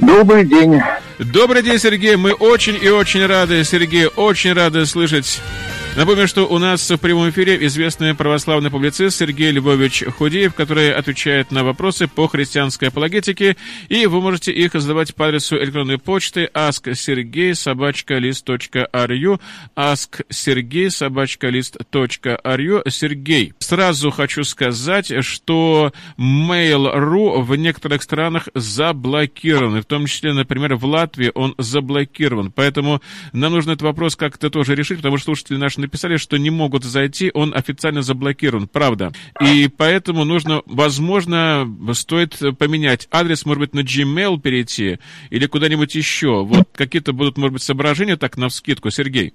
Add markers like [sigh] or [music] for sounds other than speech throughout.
Добрый день. Добрый день, Сергей. Мы очень и очень рады, Сергей, очень рады слышать Напомню, что у нас в прямом эфире известный православный публицист Сергей Львович Худеев, который отвечает на вопросы по христианской апологетике, и вы можете их задавать по адресу электронной почты asksergey.sobachkalist.ru asksergey.sobachkalist.ru Сергей, сразу хочу сказать, что Mail.ru в некоторых странах заблокирован, в том числе, например, в Латвии он заблокирован, поэтому нам нужно этот вопрос как-то тоже решить, потому что слушатели наши написали, что не могут зайти, он официально заблокирован, правда. И поэтому нужно, возможно, стоит поменять адрес, может быть, на Gmail перейти или куда-нибудь еще. Вот какие-то будут, может быть, соображения так на вскидку, Сергей.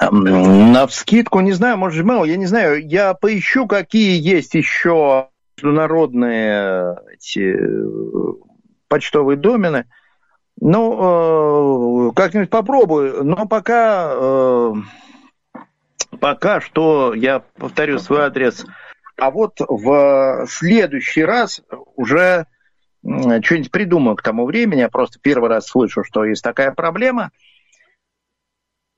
На вскидку, не знаю, может, Gmail, я не знаю. Я поищу, какие есть еще международные эти почтовые домены. Ну, э, как-нибудь попробую. Но пока э, пока что я повторю свой адрес. А вот в следующий раз уже что-нибудь придумаю к тому времени. Я просто первый раз слышу, что есть такая проблема.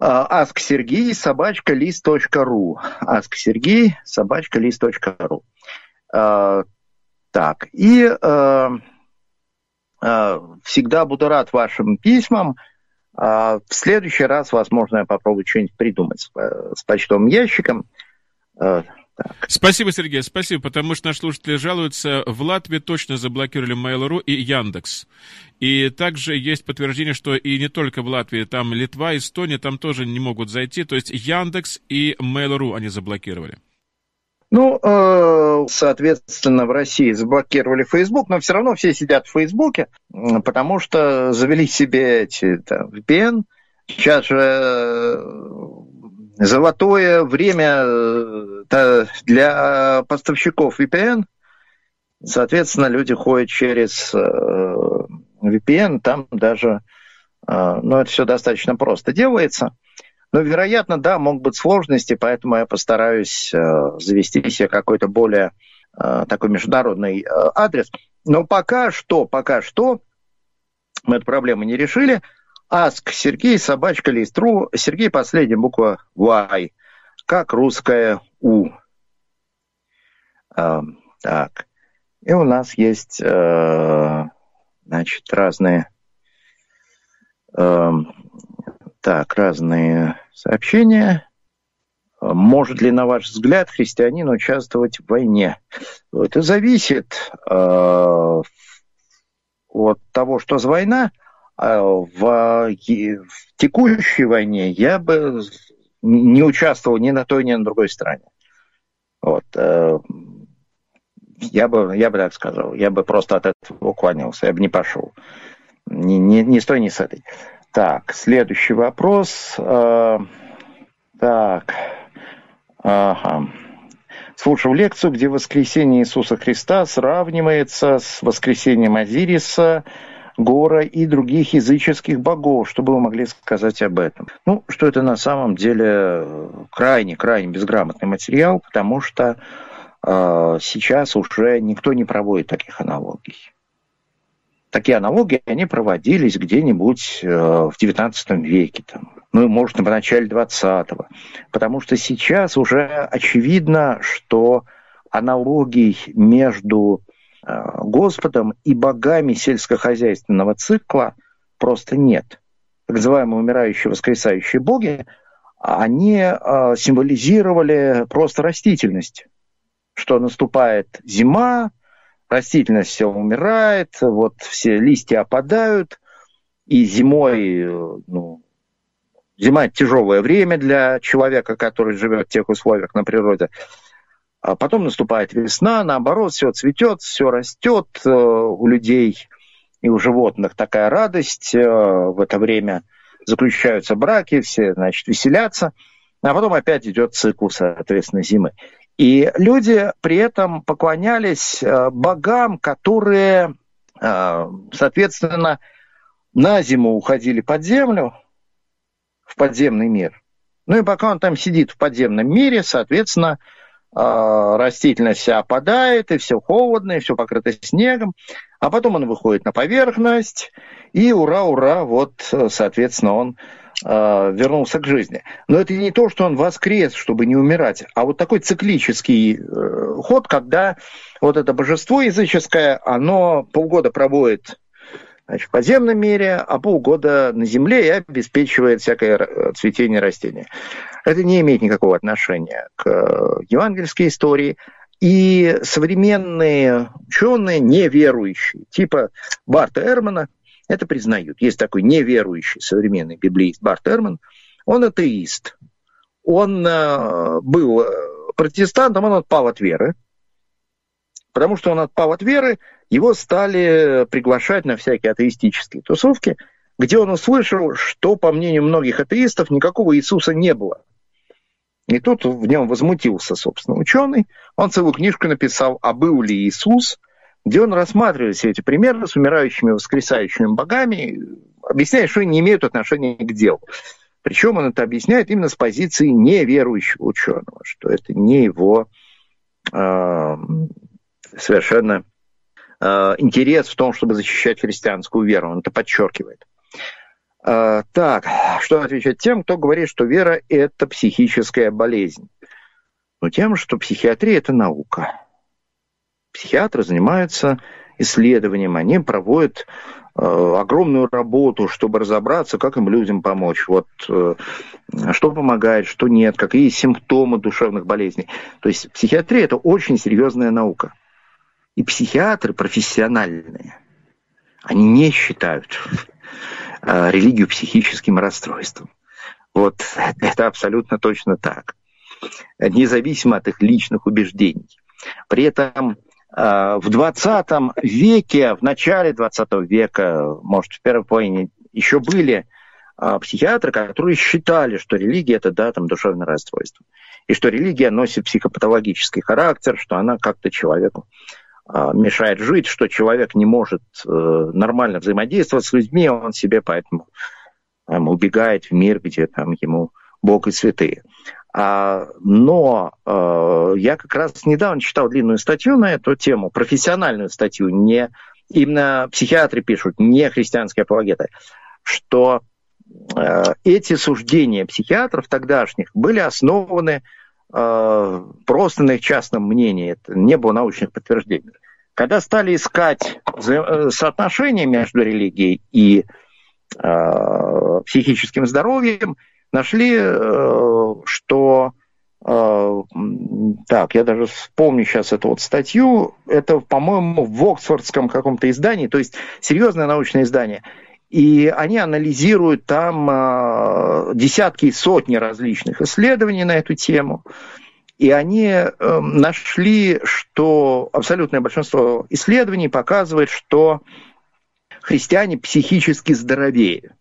Ask Сергей собачка лист.ру. Ask Сергей собачка лист.ру. Так, и э, э, всегда буду рад вашим письмам. А в следующий раз, возможно, я попробую что-нибудь придумать с, с почтовым ящиком. Э, так. Спасибо, Сергей, спасибо, потому что наши слушатели жалуются, в Латвии точно заблокировали Mail.ru и Яндекс. И также есть подтверждение, что и не только в Латвии, там Литва, Эстония, там тоже не могут зайти, то есть Яндекс и Mail.ru они заблокировали. Ну, э, соответственно, в России заблокировали Facebook, но все равно все сидят в Фейсбуке, потому что завели себе эти там, VPN. Сейчас же э, золотое время э, для поставщиков VPN. Соответственно, люди ходят через VPN, там даже, ну, это все достаточно просто делается. Но, вероятно, да, могут быть сложности, поэтому я постараюсь э, завести себе какой-то более э, такой международный э, адрес. Но пока что, пока что мы эту проблему не решили. Аск Сергей, собачка листру. Сергей, последняя буква Y, как русская У. Э, так. И у нас есть, э, значит, разные э, так, разные сообщения. Может ли, на ваш взгляд, христианин участвовать в войне? Это зависит э, от того, что за война. А в, в текущей войне я бы не участвовал ни на той, ни на другой стороне. Вот. Э, я бы, я бы так сказал. Я бы просто от этого уклонился. Я бы не пошел. Ни, ни, ни с той, ни с этой. Так, следующий вопрос. Э, так, ага. Слушал лекцию, где воскресение Иисуса Христа сравнивается с воскресением Азириса, Гора и других языческих богов. Что бы вы могли сказать об этом? Ну, что это на самом деле крайне-крайне безграмотный материал, потому что э, сейчас уже никто не проводит таких аналогий такие аналогии, они проводились где-нибудь э, в XIX веке, там, ну, может, в начале XX. Потому что сейчас уже очевидно, что аналогий между э, Господом и богами сельскохозяйственного цикла просто нет. Так называемые умирающие, воскресающие боги, они э, символизировали просто растительность, что наступает зима, растительность все умирает, вот все листья опадают, и зимой, ну, зима тяжелое время для человека, который живет в тех условиях на природе. А потом наступает весна, наоборот, все цветет, все растет э, у людей и у животных такая радость. Э, в это время заключаются браки, все, значит, веселятся. А потом опять идет цикл, соответственно, зимы. И люди при этом поклонялись э, богам, которые, э, соответственно, на зиму уходили под землю, в подземный мир. Ну и пока он там сидит в подземном мире, соответственно, э, растительность вся опадает, и все холодно, и все покрыто снегом, а потом он выходит на поверхность, и ура-ура, вот, соответственно, он вернулся к жизни. Но это не то, что он воскрес, чтобы не умирать, а вот такой циклический э, ход, когда вот это божество языческое, оно полгода проводит значит, в подземном мире, а полгода на земле и обеспечивает всякое цветение растения. Это не имеет никакого отношения к э, евангельской истории. И современные ученые, неверующие, типа Барта Эрмана, это признают. Есть такой неверующий современный библеист Барт Эрман. Он атеист. Он э, был э, протестантом, он отпал от веры. Потому что он отпал от веры, его стали приглашать на всякие атеистические тусовки, где он услышал, что, по мнению многих атеистов, никакого Иисуса не было. И тут в нем возмутился, собственно, ученый. Он целую книжку написал «А был ли Иисус?», где он рассматривает все эти примеры с умирающими воскресающими богами, объясняя, что они не имеют отношения к делу. Причем он это объясняет именно с позиции неверующего ученого, что это не его э, совершенно э, интерес в том, чтобы защищать христианскую веру. Он это подчеркивает. Э, так, что отвечать тем, кто говорит, что вера – это психическая болезнь? Ну, тем, что психиатрия – это наука. Психиатры занимаются исследованием, они проводят э, огромную работу, чтобы разобраться, как им людям помочь. Вот э, что помогает, что нет, какие симптомы душевных болезней. То есть психиатрия – это очень серьезная наука. И психиатры профессиональные, они не считают э, религию психическим расстройством. Вот [laughs] это абсолютно точно так. Независимо от их личных убеждений. При этом в 20 веке, в начале 20 века, может, в первой половине, еще были э, психиатры, которые считали, что религия – это, да, там, душевное расстройство. И что религия носит психопатологический характер, что она как-то человеку а, мешает жить, что человек не может э, нормально взаимодействовать с людьми, он себе поэтому там, убегает в мир, где там ему Бог и святые. А, но э, я как раз недавно читал длинную статью на эту тему, профессиональную статью, не именно психиатры пишут, не христианские апологеты, что э, эти суждения психиатров тогдашних были основаны Э, просто на их частном мнении, это не было научных подтверждений. Когда стали искать соотношение между религией и э, психическим здоровьем, нашли, что э, так, я даже вспомню сейчас эту вот статью, это, по-моему, в Оксфордском каком-то издании, то есть серьезное научное издание – и они анализируют там э, десятки и сотни различных исследований на эту тему. И они э, нашли, что абсолютное большинство исследований показывает, что христиане психически здоровее.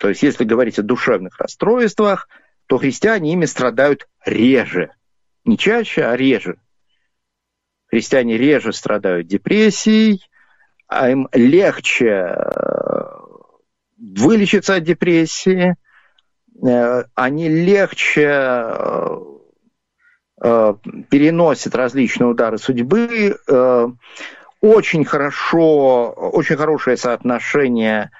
То есть, если говорить о душевных расстройствах, то христиане ими страдают реже. Не чаще, а реже. Христиане реже страдают депрессией, а им легче э, вылечиться от депрессии, э, они легче э, переносят различные удары судьбы, очень хорошо, очень хорошее соотношение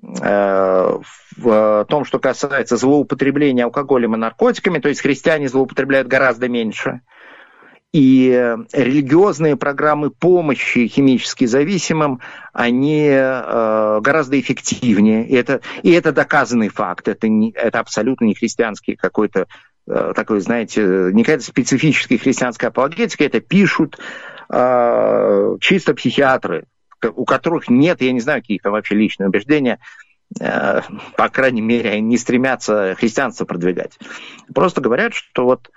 в том, что касается злоупотребления алкоголем и наркотиками, то есть христиане злоупотребляют гораздо меньше – и религиозные программы помощи химически зависимым, они э, гораздо эффективнее. И это, и это доказанный факт. Это, не, это абсолютно не христианский какой-то э, такой, знаете, не какая-то специфическая христианская апологетика. Это пишут э, чисто психиатры, у которых нет, я не знаю, каких-то вообще личные убеждения, э, по крайней мере, они не стремятся христианство продвигать. Просто говорят, что вот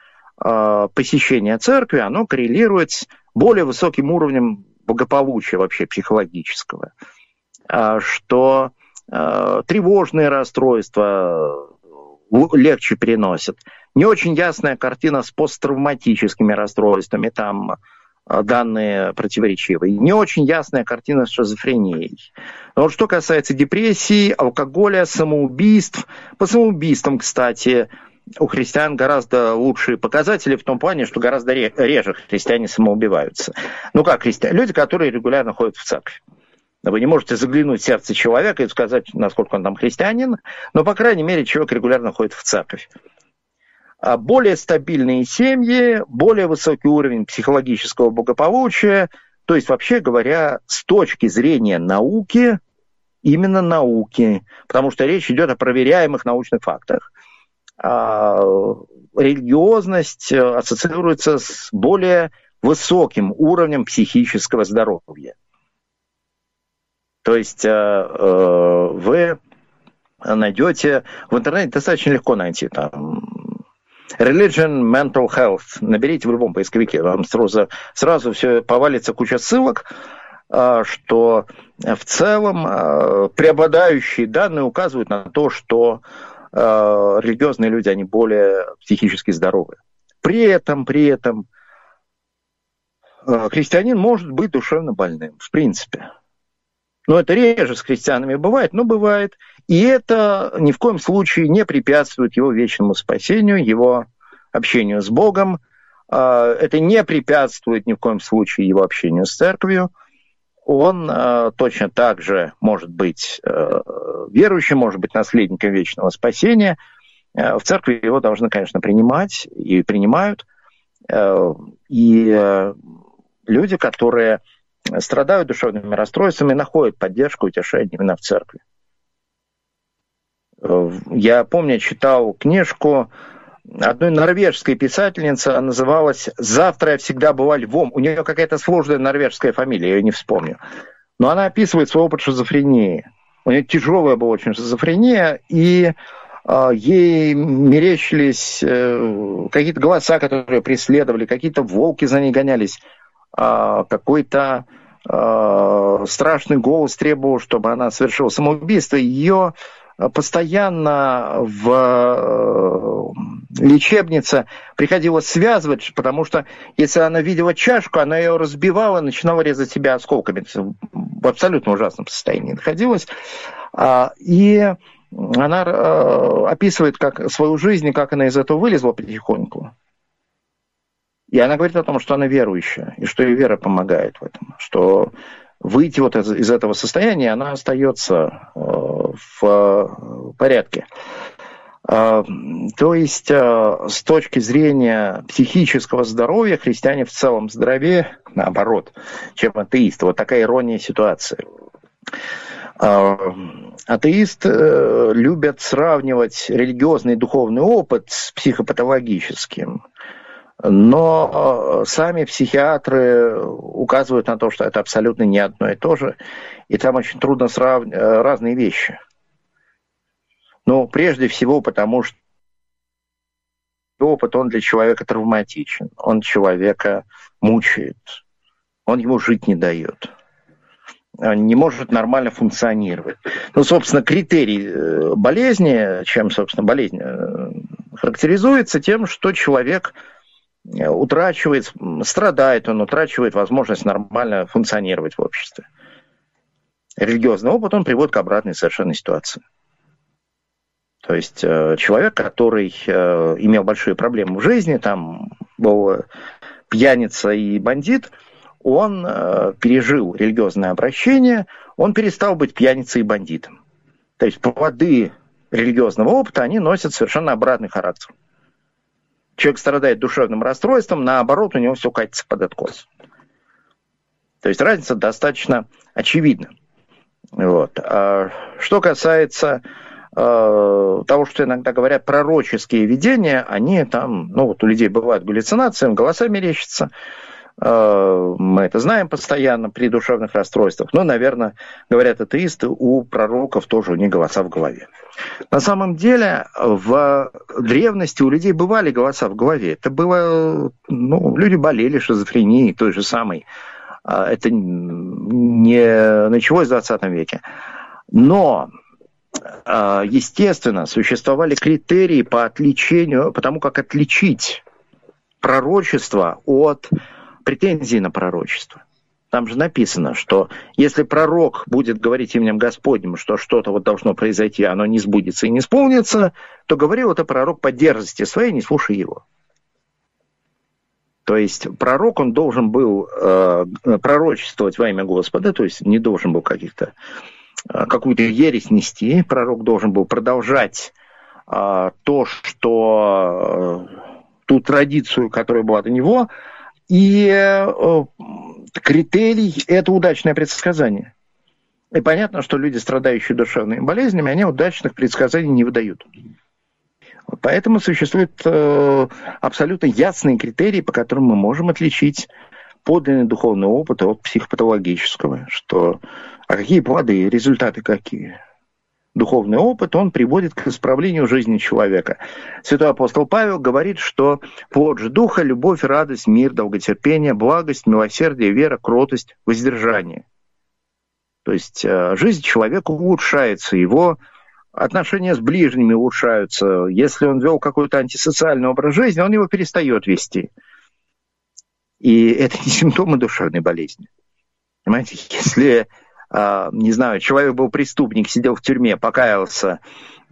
Э, посещение церкви, оно коррелирует с более высоким уровнем благополучия вообще психологического, э, что тревожные расстройства легче переносят. Не очень ясная картина с посттравматическими расстройствами, там данные противоречивые. Не очень ясная картина с шизофренией. Но вот что касается депрессии, алкоголя, самоубийств, по самоубийствам, кстати, у христиан гораздо лучшие показатели в том плане, что гораздо реже христиане самоубиваются. Ну как христиане? Люди, которые регулярно ходят в церковь. Вы не можете заглянуть в сердце человека и сказать, насколько он там христианин, но, по крайней мере, человек регулярно ходит в церковь. А более стабильные семьи, более высокий уровень психологического благополучия, то есть, вообще говоря, с точки зрения науки, именно науки, потому что речь идет о проверяемых научных фактах, а, религиозность ассоциируется с более высоким уровнем психического здоровья. То есть э, э, вы найдете в интернете достаточно легко найти там Religion, Mental Health. Наберите в любом поисковике, вам сразу, сразу все повалится куча ссылок, э, что в целом преобладающие данные указывают на то, что религиозные люди, они более психически здоровы. При этом, при этом, христианин может быть душевно больным, в принципе. Но это реже с христианами бывает, но бывает. И это ни в коем случае не препятствует его вечному спасению, его общению с Богом. А, это не препятствует ни в коем случае его общению с церковью. Он а, точно так же может быть а, верующим, может быть наследником вечного спасения. В церкви его должны, конечно, принимать и принимают. И люди, которые страдают душевными расстройствами, находят поддержку, утешение именно в церкви. Я помню, читал книжку одной норвежской писательницы, она называлась «Завтра я всегда была львом». У нее какая-то сложная норвежская фамилия, я ее не вспомню. Но она описывает свой опыт шизофрении. У нее тяжелая была очень шизофрения, и э, ей мерещились э, какие-то голоса, которые преследовали, какие-то волки за ней гонялись. А, какой-то а, страшный голос требовал, чтобы она совершила самоубийство. Ее постоянно в э, лечебнице приходилось связывать, потому что если она видела чашку, она ее разбивала, начинала резать себя осколками. В абсолютно ужасном состоянии находилась. А, и она э, описывает как свою жизнь, как она из этого вылезла потихоньку. И она говорит о том, что она верующая, и что ее вера помогает в этом, что выйти вот из, из этого состояния, она остается э, в э, порядке. Э, то есть э, с точки зрения психического здоровья христиане в целом здоровее, наоборот, чем атеисты. Вот такая ирония ситуации. Э, атеисты э, любят сравнивать религиозный духовный опыт с психопатологическим. Но э, сами психиатры указывают на то, что это абсолютно не одно и то же, и там очень трудно сравнивать э, разные вещи. Ну, прежде всего, потому что опыт, он для человека травматичен, он человека мучает, он ему жить не дает не может нормально функционировать. Ну, собственно, критерий э, болезни, чем, собственно, болезнь характеризуется тем, что человек утрачивает, страдает он, утрачивает возможность нормально функционировать в обществе. Религиозный опыт, он приводит к обратной совершенно ситуации. То есть э, человек, который э, имел большие проблемы в жизни, там был пьяница и бандит, он э, пережил религиозное обращение, он перестал быть пьяницей и бандитом. То есть плоды религиозного опыта, они носят совершенно обратный характер человек страдает душевным расстройством, наоборот, у него все катится под откос. То есть разница достаточно очевидна. Вот. А что касается э, того, что иногда говорят пророческие видения, они там, ну вот у людей бывают галлюцинации, голоса мерещатся, мы это знаем постоянно при душевных расстройствах. Но, наверное, говорят атеисты, у пророков тоже у них голоса в голове. На самом деле, в древности у людей бывали голоса в голове. Это было, ну, люди болели шизофренией той же самой. А, это не началось в 20 веке. Но а, естественно, существовали критерии по отличению, потому как отличить пророчество от претензии на пророчество. Там же написано, что если пророк будет говорить именем Господним, что что-то вот должно произойти, оно не сбудется и не исполнится, то говорил это пророк по дерзости своей, не слушай его. То есть пророк, он должен был э, пророчествовать во имя Господа, то есть не должен был каких-то э, какую-то ересь нести, пророк должен был продолжать э, то, что э, ту традицию, которая была до него, и э, критерий – это удачное предсказание. И понятно, что люди, страдающие душевными болезнями, они удачных предсказаний не выдают. Поэтому существуют э, абсолютно ясные критерии, по которым мы можем отличить подлинный духовный опыт от психопатологического. Что, а какие плоды, результаты какие? Духовный опыт, он приводит к исправлению жизни человека. Святой апостол Павел говорит, что плод же духа – любовь, радость, мир, долготерпение, благость, милосердие, вера, кротость, воздержание. То есть э, жизнь человека улучшается, его отношения с ближними улучшаются. Если он вел какой-то антисоциальный образ жизни, он его перестает вести. И это не симптомы душевной болезни. Понимаете, если не знаю, человек был преступник, сидел в тюрьме, покаялся,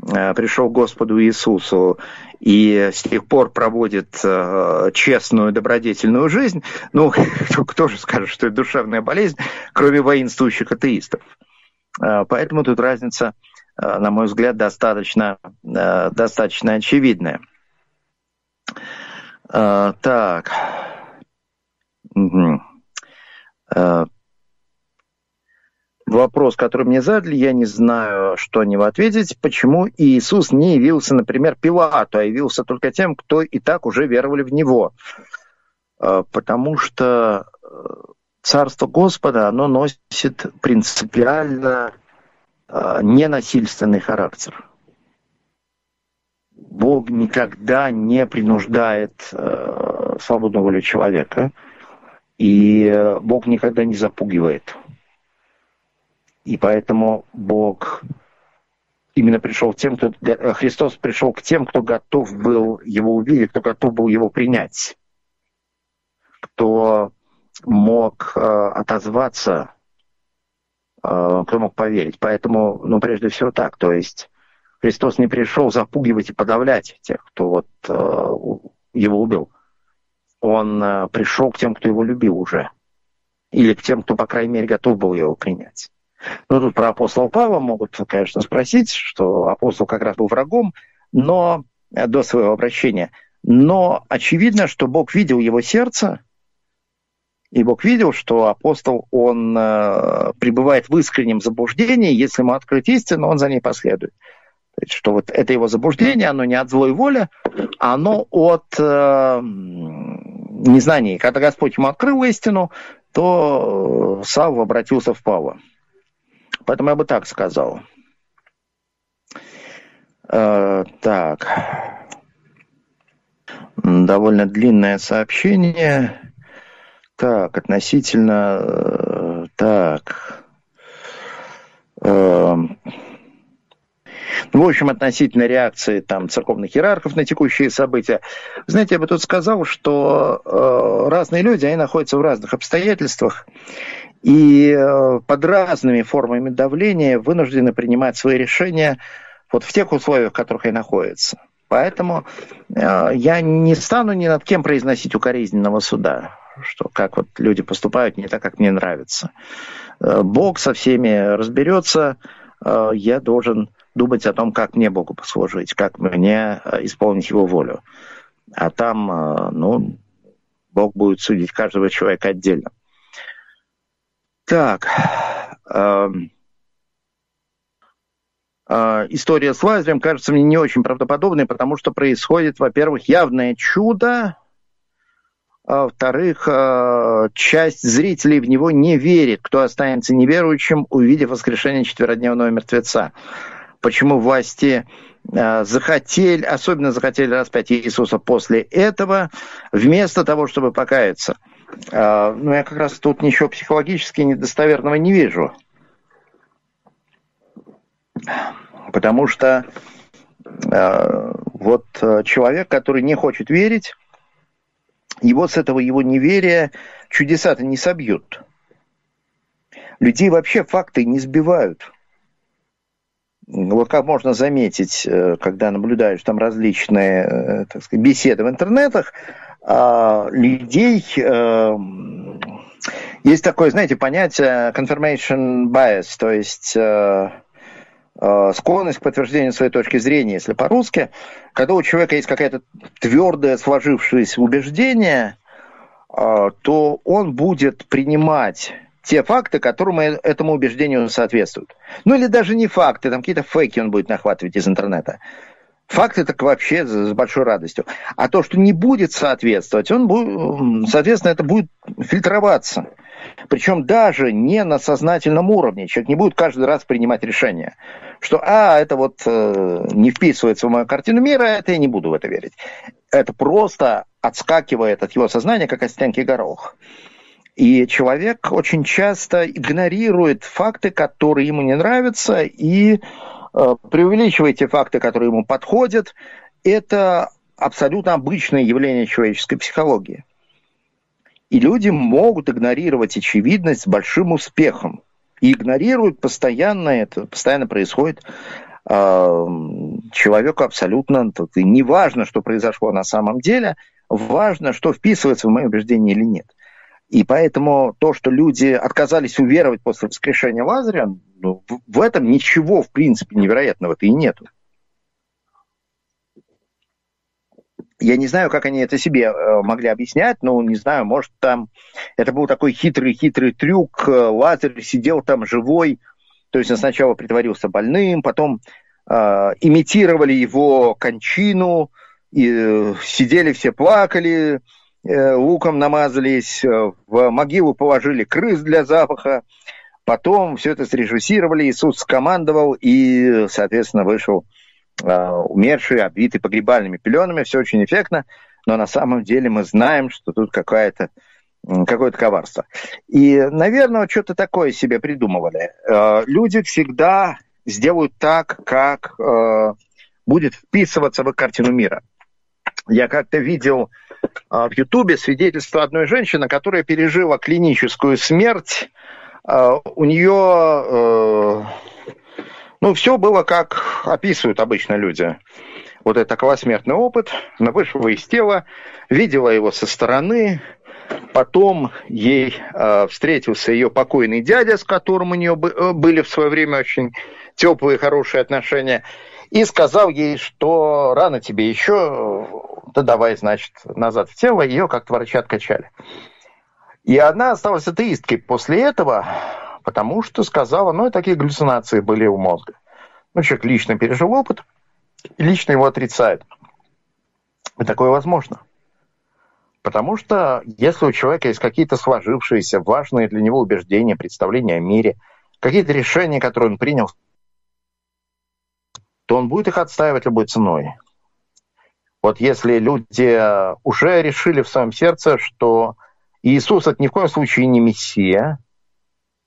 а, пришел к Господу Иисусу и с тех пор проводит а, честную, добродетельную жизнь, ну, [laughs] кто же скажет, что это душевная болезнь, кроме воинствующих атеистов. Поэтому тут разница, на мой взгляд, достаточно, достаточно очевидная. Так. Угу вопрос, который мне задали, я не знаю, что они ответить. Почему Иисус не явился, например, Пилату, а явился только тем, кто и так уже веровали в Него? А, потому что э, Царство Господа, оно носит принципиально а, ненасильственный характер. Бог никогда не принуждает э, свободную волю человека, и э, Бог никогда не запугивает. И поэтому Бог именно пришел к тем, кто... Христос пришел к тем, кто готов был его увидеть, кто готов был его принять, кто мог э, отозваться, э, кто мог поверить. Поэтому, ну, прежде всего так, то есть Христос не пришел запугивать и подавлять тех, кто вот э, его убил. Он э, пришел к тем, кто его любил уже. Или к тем, кто, по крайней мере, готов был его принять. Ну, тут про апостола Павла могут, конечно, спросить, что апостол как раз был врагом, но э, до своего обращения. Но очевидно, что Бог видел его сердце, и Бог видел, что апостол, он э, пребывает в искреннем заблуждении, если ему открыть истину, он за ней последует. То есть, что вот это его заблуждение, оно не от злой воли, оно от э, незнания. Когда Господь ему открыл истину, то э, Савва обратился в Павла. Поэтому я бы так сказал. Э, так. Довольно длинное сообщение. Так, относительно... Э, так. Э, в общем, относительно реакции там, церковных иерархов на текущие события. Знаете, я бы тут сказал, что э, разные люди, они находятся в разных обстоятельствах и э, под разными формами давления вынуждены принимать свои решения вот в тех условиях, в которых они находятся. Поэтому э, я не стану ни над кем произносить укоризненного суда, что как вот люди поступают не так, как мне нравится. Э, Бог со всеми разберется, я должен думать о том, как мне Богу послужить, как мне исполнить Его волю. А там, ну, Бог будет судить каждого человека отдельно. Так. Э, э, история с Лазарем кажется мне не очень правдоподобной, потому что происходит, во-первых, явное чудо, а во-вторых, э, часть зрителей в него не верит, кто останется неверующим, увидев воскрешение четверодневного мертвеца. Почему власти э, захотели, особенно захотели распять Иисуса после этого, вместо того, чтобы покаяться – а, ну, я как раз тут ничего психологически недостоверного не вижу. Потому что э, вот человек, который не хочет верить, его с этого его неверия чудеса-то не собьют. Людей вообще факты не сбивают. Вот как можно заметить, э, когда наблюдаешь там различные э, так сказать, беседы в интернетах, а, людей э, есть такое, знаете, понятие confirmation bias, то есть склонность к подтверждению своей точки зрения, если по-русски, когда у человека есть какая-то твердое сложившееся убеждение, то он будет принимать те факты, которым этому убеждению соответствуют. Ну или даже не факты, там какие-то фейки он будет нахватывать из интернета. Факты так вообще с большой радостью. А то, что не будет соответствовать, он будет, соответственно, это будет фильтроваться. Причем даже не на сознательном уровне. Человек не будет каждый раз принимать решение, что, а, это вот э, не вписывается в мою картину мира, это я не буду в это верить. Это просто отскакивает от его сознания, как от стенки горох. И человек очень часто игнорирует факты, которые ему не нравятся, и преувеличивает те факты, которые ему подходят. Это абсолютно обычное явление человеческой психологии. И люди могут игнорировать очевидность с большим успехом. И игнорируют постоянно это, постоянно происходит. Э, человеку абсолютно не важно, что произошло на самом деле, важно, что вписывается в мои убеждения или нет. И поэтому то, что люди отказались уверовать после воскрешения Лазаря, в, в этом ничего, в принципе, невероятного-то и нету. Я не знаю, как они это себе э, могли объяснять, но не знаю, может там это был такой хитрый-хитрый трюк, э, Лазарь сидел там живой, то есть он сначала притворился больным, потом э, имитировали его кончину, и э, сидели все плакали, Э, луком намазались, э, в могилу положили крыс для запаха, потом все это срежиссировали, Иисус скомандовал, и, соответственно, вышел э, умерший, обвитый погребальными пеленами, все очень эффектно, но на самом деле мы знаем, что тут какая-то какое-то коварство. И, наверное, что-то такое себе придумывали. Люди всегда сделают так, как будет вписываться в их картину мира. Я как-то видел в Ютубе свидетельство одной женщины, которая пережила клиническую смерть. А, у нее, э, ну, все было как описывают обычно люди. Вот это околосмертный опыт. Она вышла из тела, видела его со стороны, Потом ей э, встретился ее покойный дядя, с которым у нее э, были в свое время очень теплые, хорошие отношения и сказал ей, что рано тебе еще, да давай, значит, назад в тело, ее как-то врачи откачали. И она осталась атеисткой после этого, потому что сказала, ну и такие галлюцинации были у мозга. Ну, человек лично пережил опыт, и лично его отрицает. И такое возможно. Потому что если у человека есть какие-то сложившиеся, важные для него убеждения, представления о мире, какие-то решения, которые он принял то он будет их отстаивать любой ценой. Вот если люди уже решили в своем сердце, что Иисус это ни в коем случае не Мессия,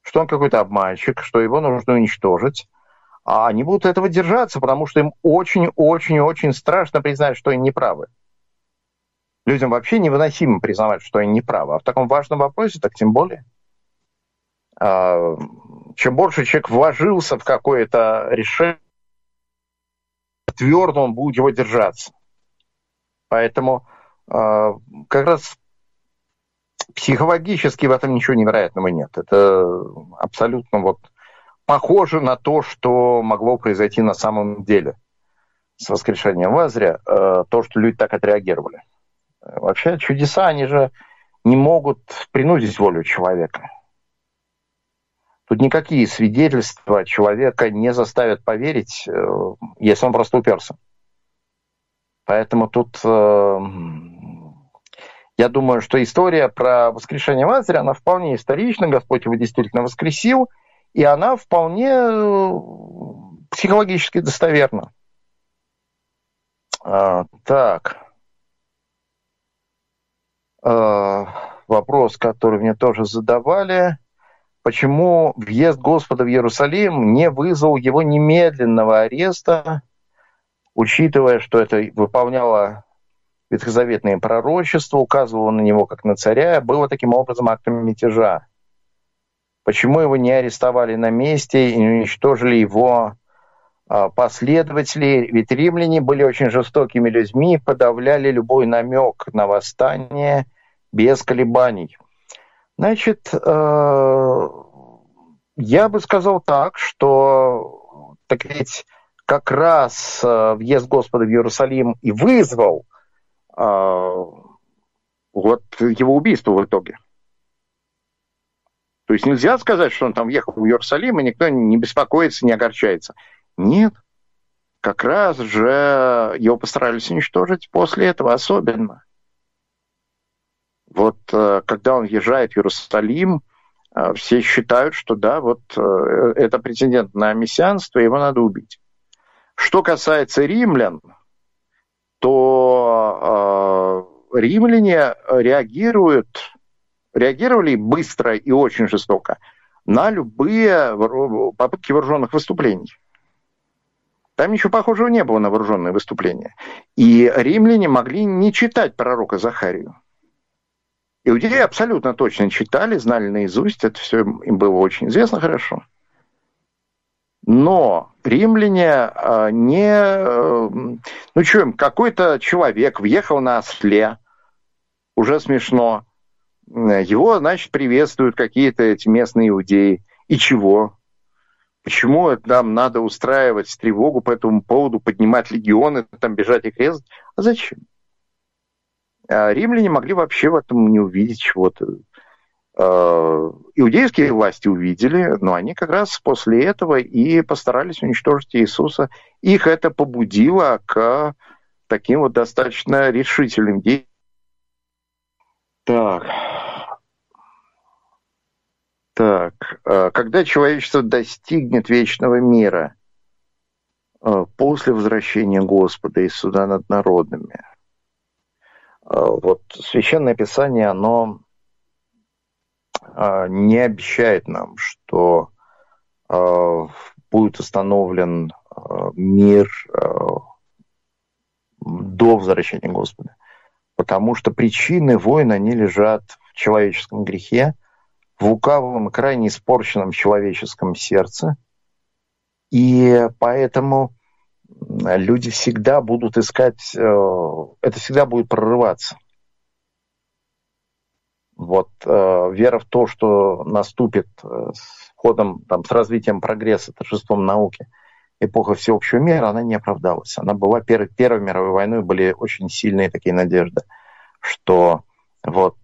что он какой-то обманщик, что его нужно уничтожить, а они будут этого держаться, потому что им очень-очень-очень страшно признать, что они неправы. Людям вообще невыносимо признавать, что они неправы. А в таком важном вопросе, так тем более. А, чем больше человек вложился в какое-то решение, твердо он будет его держаться. Поэтому э, как раз психологически в этом ничего невероятного нет. Это абсолютно вот похоже на то, что могло произойти на самом деле с воскрешением Лазаря, э, то, что люди так отреагировали. Вообще чудеса, они же не могут принудить волю человека. Тут никакие свидетельства человека не заставят поверить, э, если он просто уперся. Поэтому тут э, я думаю, что история про воскрешение Лазаря, она вполне исторична, Господь его действительно воскресил, и она вполне э, психологически достоверна. А, так. А, вопрос, который мне тоже задавали почему въезд Господа в Иерусалим не вызвал его немедленного ареста, учитывая, что это выполняло ветхозаветные пророчества, указывало на него как на царя, было таким образом актом мятежа. Почему его не арестовали на месте и не уничтожили его а, последователи? Ведь римляне были очень жестокими людьми, подавляли любой намек на восстание без колебаний. Значит, э, я бы сказал так, что так ведь как раз э, въезд Господа в Иерусалим и вызвал вот его убийство в итоге. То есть нельзя сказать, что он там ехал в Иерусалим, и никто не беспокоится, не огорчается. Нет. Как раз же его постарались уничтожить после этого особенно. Вот э, когда он въезжает в Иерусалим, э, все считают, что да, вот э, это претендент на мессианство, его надо убить. Что касается римлян, то римляне реагируют, реагировали быстро и очень жестоко на любые попытки вооруженных выступлений. Там ничего похожего не было на вооруженные выступления. И римляне могли не читать пророка Захарию. Иудеи абсолютно точно читали, знали наизусть, это все им было очень известно хорошо. Но римляне а, не... Э, ну что, какой-то человек въехал на осле, уже смешно. Его, значит, приветствуют какие-то эти местные иудеи. И чего? Почему нам надо устраивать тревогу по этому поводу, поднимать легионы, там бежать и резать? А зачем? А римляне могли вообще в этом не увидеть чего-то. А, иудейские власти увидели, но они как раз после этого и постарались уничтожить Иисуса. Их это побудило к таким вот достаточно решительным действиям. Так. Так. А, когда человечество достигнет вечного мира после возвращения Господа и суда над народами – Э, вот Священное Писание, оно э, не обещает нам, что э, будет установлен мир до возвращения Господа. Потому что причины войн, они лежат в человеческом грехе, в лукавом и крайне испорченном человеческом сердце. И поэтому люди всегда будут искать, э, это всегда будет прорываться. Вот э, вера в то, что наступит э, с ходом, там, с развитием прогресса, торжеством науки, эпоха всеобщего мира, она не оправдалась. Она была перед Первой мировой войной, были очень сильные такие надежды, что вот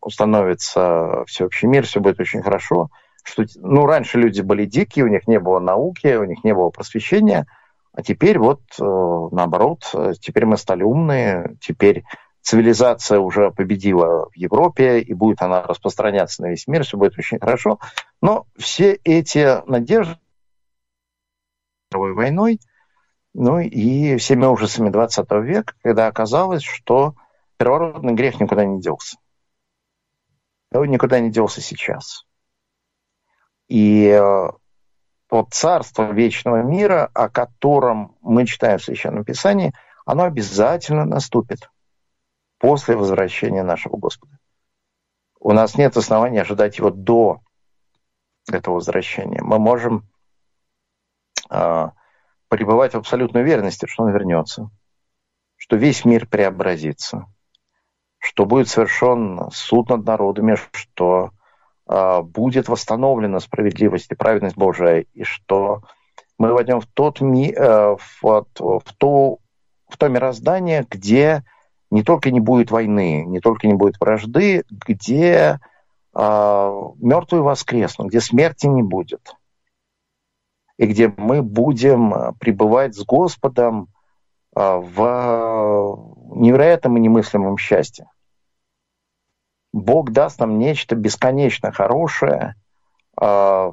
установится всеобщий мир, все будет очень хорошо – что ну, раньше люди были дикие, у них не было науки, у них не было просвещения, а теперь вот э, наоборот, теперь мы стали умные, теперь цивилизация уже победила в Европе, и будет она распространяться на весь мир, все будет очень хорошо. Но все эти надежды мировой войной, ну и всеми ужасами 20 века, когда оказалось, что первородный грех никуда не делся. Он никуда не делся сейчас. И э, вот царство вечного мира, о котором мы читаем в Священном Писании, оно обязательно наступит после возвращения нашего Господа. У нас нет оснований ожидать его до этого возвращения. Мы можем э, пребывать в абсолютной уверенности, что он вернется, что весь мир преобразится, что будет совершен суд над народами, что а, будет восстановлена справедливость и праведность Божия, и что мы войдем в, тот ми, э, в, в, то, в то мироздание, где не только не будет войны, не только не будет вражды, где э, мертвые воскреснут, где смерти не будет, и где мы будем пребывать с Господом э, в невероятном и немыслимом счастье. Бог даст нам нечто бесконечно хорошее, а,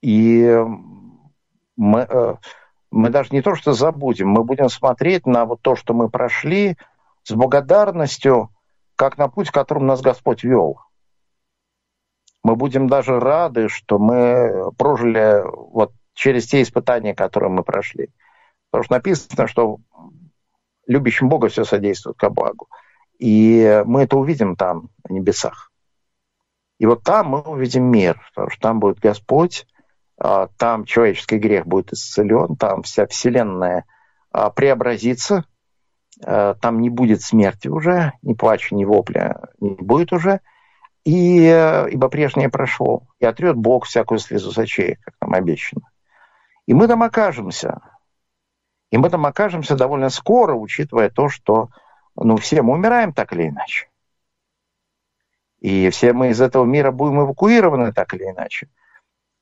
и мы, э, мы даже не то что забудем, мы будем смотреть на вот то, что мы прошли, с благодарностью, как на путь, которым нас Господь вел. Мы будем даже рады, что мы прожили вот через те испытания, которые мы прошли. Потому что написано, что любящим Бога все содействует ко благу. И мы это увидим там, на небесах. И вот там мы увидим мир, потому что там будет Господь, а, там человеческий грех будет исцелен, там вся вселенная а, преобразится, там не будет смерти уже, ни плача, ни вопля не будет уже, и, э, ибо прежнее прошло, и отрет Бог всякую слезу с очей, как нам обещано. И мы там окажемся. И мы там окажемся довольно скоро, учитывая то, что ну, все мы умираем так или иначе. И все мы из этого мира будем эвакуированы так или иначе.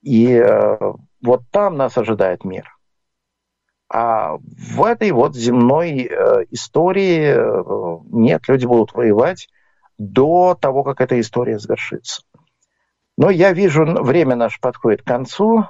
И э, вот там нас ожидает мир. А в этой вот земной э, истории э, нет, люди будут воевать до того, как эта история завершится. Но я вижу, время наше подходит к концу.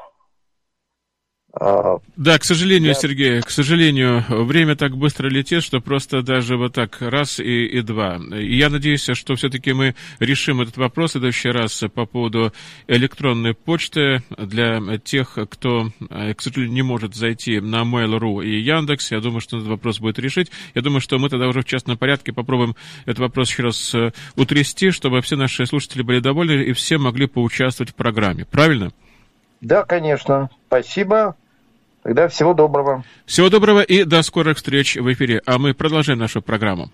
А, да, к сожалению, я... Сергей, к сожалению, время так быстро летит, что просто даже вот так раз и, и два. И я надеюсь, что все-таки мы решим этот вопрос в следующий раз по поводу электронной почты для тех, кто, к сожалению, не может зайти на Mail.ru и Яндекс. Я думаю, что этот вопрос будет решить. Я думаю, что мы тогда уже в частном порядке попробуем этот вопрос еще раз э, утрясти, чтобы все наши слушатели были довольны и все могли поучаствовать в программе. Правильно? Да, конечно. Спасибо. Тогда всего доброго. Всего доброго и до скорых встреч в эфире. А мы продолжаем нашу программу.